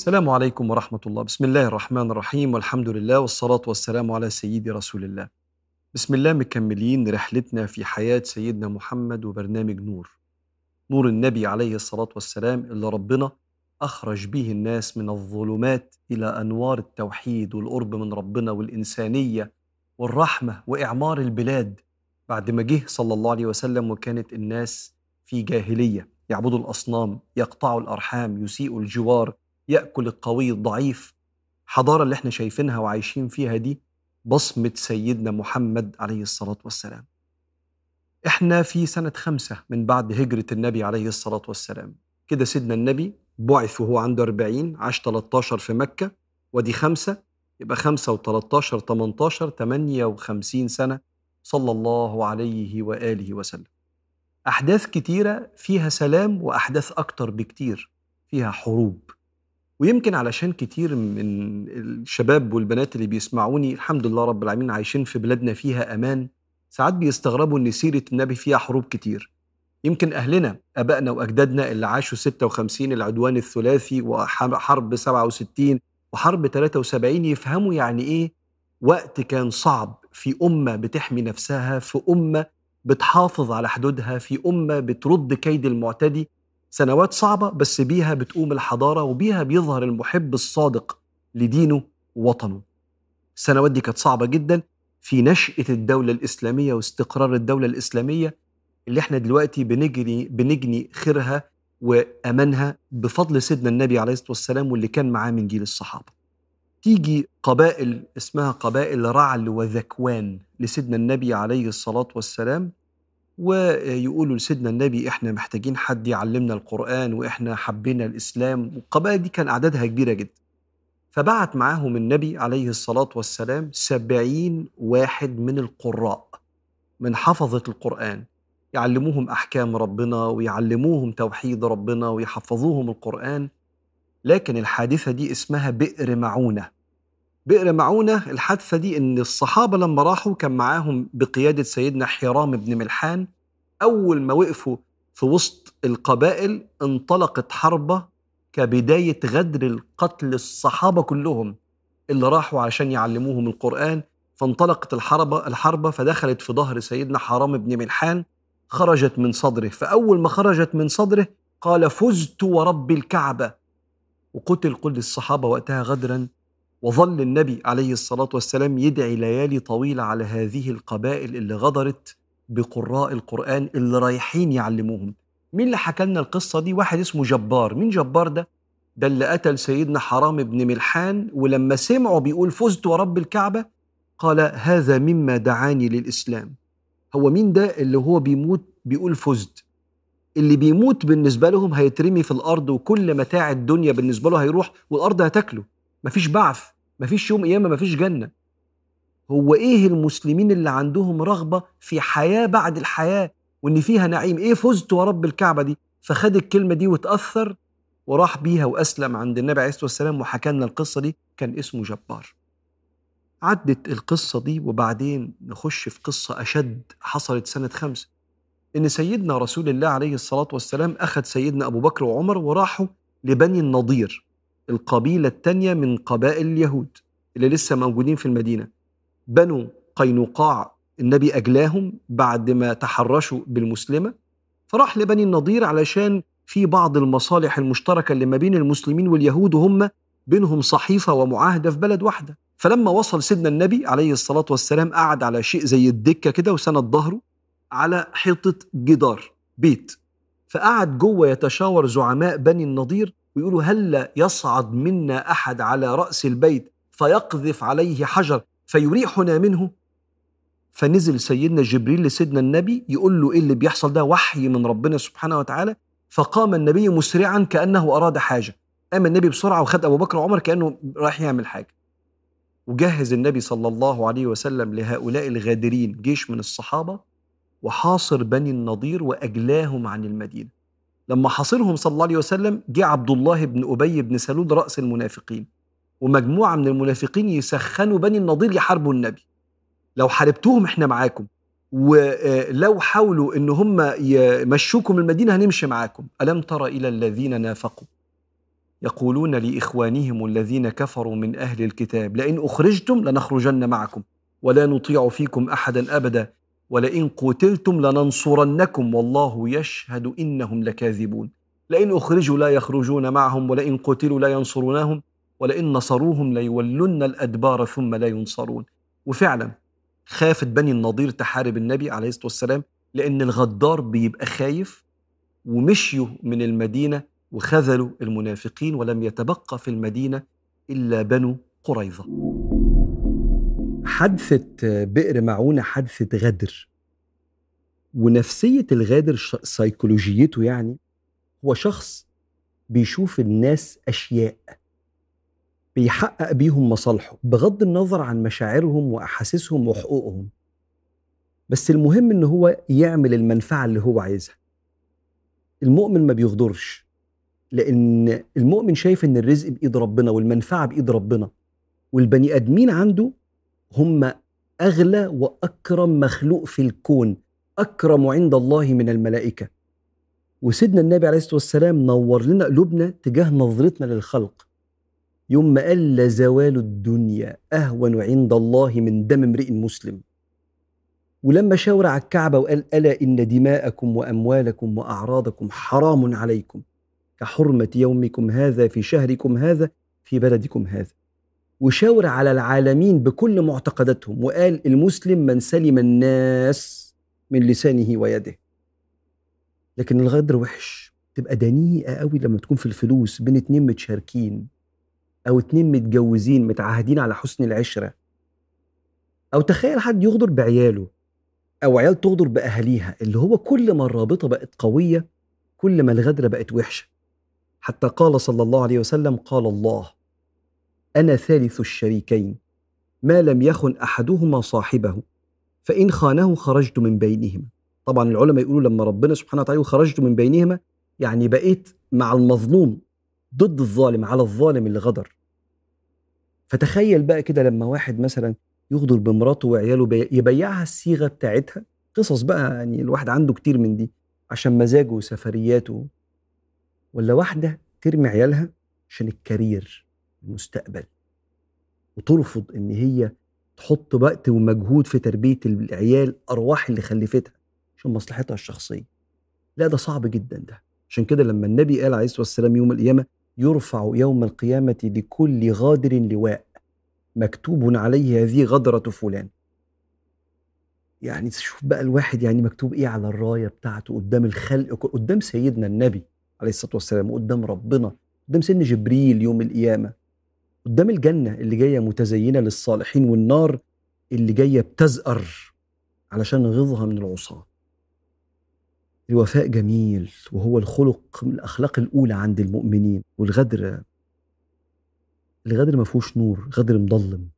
السلام عليكم ورحمة الله. بسم الله الرحمن الرحيم. والحمد لله والصلاة والسلام على سيدي رسول الله. بسم الله مكملين رحلتنا في حياة سيدنا محمد وبرنامج نور. نور النبي عليه الصلاة والسلام اللي ربنا أخرج به الناس من الظلمات إلى أنوار التوحيد والقرب من ربنا والإنسانية والرحمة وإعمار البلاد بعد ما جه صلى الله عليه وسلم وكانت الناس في جاهلية. يعبدوا الأصنام يقطعوا الأرحام يسيئوا الجوار يأكل القوي الضعيف. حضارة اللي إحنا شايفينها وعايشين فيها دي بصمة سيدنا محمد عليه الصلاة والسلام. إحنا في سنة خمسة من بعد هجرة النبي عليه الصلاة والسلام. كده سيدنا النبي بعث وهو عنده 40 عاش 13 في مكة ودي خمسة يبقى خمسة و13 18 58 سنة صلى الله عليه وآله وسلم. أحداث كتيرة فيها سلام وأحداث أكتر بكتير فيها حروب. ويمكن علشان كتير من الشباب والبنات اللي بيسمعوني الحمد لله رب العالمين عايشين في بلادنا فيها أمان ساعات بيستغربوا إن سيرة النبي فيها حروب كتير. يمكن أهلنا أبائنا وأجدادنا اللي عاشوا 56 العدوان الثلاثي وحرب 67 وحرب 73 يفهموا يعني إيه وقت كان صعب. في أمة بتحمي نفسها في أمة بتحافظ على حدودها في أمة بترد كيد المعتدي. سنوات صعبة بس بيها بتقوم الحضارة وبيها بيظهر المحب الصادق لدينه ووطنه. السنوات دي كانت صعبة جدا في نشأة الدولة الإسلامية واستقرار الدولة الإسلامية اللي إحنا دلوقتي بنجري بنجني خيرها وأمانها بفضل سيدنا النبي عليه الصلاة والسلام واللي كان معاه من جيل الصحابة. تيجي قبائل اسمها قبائل رعل وذكوان لسيدنا النبي عليه الصلاة والسلام ويقولوا لسيدنا النبي إحنا محتاجين حد يعلمنا القرآن وإحنا حبينا الإسلام. والقبائل دي كان أعدادها كبيرة جدا. فبعت معاهم النبي عليه الصلاة والسلام سبعين واحد من القراء من حفظة القرآن. يعلموهم أحكام ربنا ويعلموهم توحيد ربنا ويحفظوهم القرآن. لكن الحادثة دي اسمها بئر معونة. بئر معونة الحادثة دي إن الصحابة لما راحوا كان معاهم بقيادة سيدنا حرام بن ملحان أول ما وقفوا في وسط القبائل انطلقت حربة كبداية غدر القتل الصحابة كلهم اللي راحوا عشان يعلموهم القرآن. فانطلقت الحربة الحربة فدخلت في ظهر سيدنا حرام بن ملحان خرجت من صدره. فأول ما خرجت من صدره قال فزت ورب الكعبة. وقتل كل الصحابة وقتها غدرا. وظل النبي عليه الصلاة والسلام يدعي ليالي طويلة على هذه القبائل اللي غدرت. بقراء القرآن اللي رايحين يعلموهم. مين اللي حكى لنا القصة دي؟ واحد اسمه جبار. مين جبار ده؟ ده اللي قتل سيدنا حرام بن ملحان ولما سمعوا بيقول فزت ورب الكعبة قال هذا مما دعاني للإسلام. هو مين ده اللي هو بيموت بيقول فزت؟ اللي بيموت بالنسبة لهم هيترمي في الأرض وكل متاع الدنيا بالنسبة له هيروح والأرض هتاكله. مفيش بعث مفيش يوم قيامة مفيش جنة. هو إيه المسلمين اللي عندهم رغبة في حياة بعد الحياة وإن فيها نعيم؟ إيه فزت ورب الكعبة دي؟ فخد الكلمة دي وتأثر وراح بيها وأسلم عند النبي عليه الصلاة والسلام وحكى لنا القصة دي كان اسمه جبار. عدت القصة دي وبعدين نخش في قصة أشد حصلت سنة خمسة. إن سيدنا رسول الله عليه الصلاة والسلام أخذ سيدنا أبو بكر وعمر وراحوا لبني النضير القبيلة التانية من قبائل اليهود اللي لسه موجودين في المدينة. بنو قينقاع النبي أجلاهم بعد ما تحرشوا بالمسلمة فراح لبني النضير علشان في بعض المصالح المشتركة اللي ما بين المسلمين واليهود وهم بينهم صحيفة ومعاهدة في بلد واحدة. فلما وصل سيدنا النبي عليه الصلاة والسلام قعد على شيء زي الدكة كده وسند ظهره على حيطة جدار بيت. فقعد جوه يتشاور زعماء بني النضير ويقولوا هل يصعد منا أحد على رأس البيت فيقذف عليه حجر. فيريحنا منه. فنزل سيدنا جبريل لسيدنا النبي يقول له إيه اللي بيحصل ده؟ وحي من ربنا سبحانه وتعالى. فقام النبي مسرعا كأنه أراد حاجة. قام النبي بسرعة وخد أبو بكر وعمر كأنه رايح يعمل حاجة. وجهز النبي صلى الله عليه وسلم لهؤلاء الغادرين جيش من الصحابة وحاصر بني النضير وأجلاهم عن المدينة. لما حاصرهم صلى الله عليه وسلم جه عبد الله بن أبي بن سلول رأس المنافقين. ومجموعة من المنافقين يسخنوا بني النضير يحاربوا النبي. لو حاربتوهم إحنا معاكم ولو حاولوا إن هم يمشوكم المدينة هنمشي معاكم. ألم تر إلى الذين نافقوا؟ يقولون لإخوانهم الذين كفروا من أهل الكتاب لئن أخرجتم لنخرجن معكم ولا نطيع فيكم أحدا أبدا ولئن قتلتم لننصرنكم والله يشهد إنهم لكاذبون. لئن أخرجوا لا يخرجون معهم ولئن قتلوا لا ينصرونهم ولئن نصروهم ليولن الأدبار ثم لا ينصرون وفعلا خافت بني النضير تحارب النبي عليه الصلاة والسلام لأن الغدار بيبقى خايف ومشيوا من المدينة وخذلوا المنافقين ولم يتبقى في المدينة إلا بنو قريظة. حادثة بئر معونة حادثة غدر. ونفسية الغادر سيكولوجيته يعني هو شخص بيشوف الناس أشياء بيحقق بيهم مصالحه بغض النظر عن مشاعرهم وأحاسيسهم وحقوقهم. بس المهم إن هو يعمل المنفعة اللي هو عايزها. المؤمن ما بيغدرش لأن المؤمن شايف إن الرزق بإيد ربنا والمنفعة بإيد ربنا والبني آدمين عنده هم أغلى وأكرم مخلوق في الكون أكرم عند الله من الملائكة. وسيدنا النبي عليه الصلاة والسلام نور لنا قلوبنا تجاه نظرتنا للخلق. يوم ما قال لزوال الدنيا أهون عند الله من دم امرئ مسلم. ولما شاور على الكعبة وقال ألا إن دماءكم وأموالكم وأعراضكم حرام عليكم. كحرمة يومكم هذا في شهركم هذا في بلدكم هذا. وشاور على العالمين بكل معتقداتهم وقال المسلم من سلم الناس من لسانه ويده. لكن الغدر وحش تبقى دنيئة قوي لما تكون في الفلوس بين اتنين متشاركين. أو اتنين متجوزين متعاهدين على حسن العشرة. أو تخيل حد يغدر بعياله أو عيال تغدر بأهاليها اللي هو كل ما الرابطة بقت قوية كل ما الغدرة بقت وحشة. حتى قال صلى الله عليه وسلم قال الله أنا ثالث الشريكين ما لم يخن أحدهما صاحبه فإن خانه خرجت من بينهما. طبعا العلماء يقولوا لما ربنا سبحانه وتعالى خرجت من بينهما يعني بقيت مع المظلوم ضد الظالم على الظالم اللي غدر. فتخيل بقى كده لما واحد مثلا يغدر بمراته وعياله يبيعها الصيغة بتاعتها. قصص بقى يعني الواحد عنده كتير من دي عشان مزاجه وسفرياته. ولا واحدة ترمي عيالها عشان الكارير المستقبل. وترفض إن هي تحط وقت ومجهود في تربية العيال أرواح اللي خلفتها عشان مصلحتها الشخصية. لا ده صعب جدا ده. عشان كده لما النبي قال عليه الصلاة والسلام يوم القيامة يرفع يوم القيامة لكل غادر لواء مكتوب عليه هذه غدرة فلان. يعني شوف بقى الواحد يعني مكتوب إيه على الراية بتاعته قدام الخلق قدام سيدنا النبي عليه الصلاة والسلام وقدام ربنا قدام سيدنا جبريل يوم القيامة قدام الجنة اللي جاية متزينة للصالحين والنار اللي جاية بتزأر علشان غيظها من العصاة. الوفاء جميل وهو الخلق من الأخلاق الأولى عند المؤمنين والغدر الغدر ما فيهوش نور غدر مضلم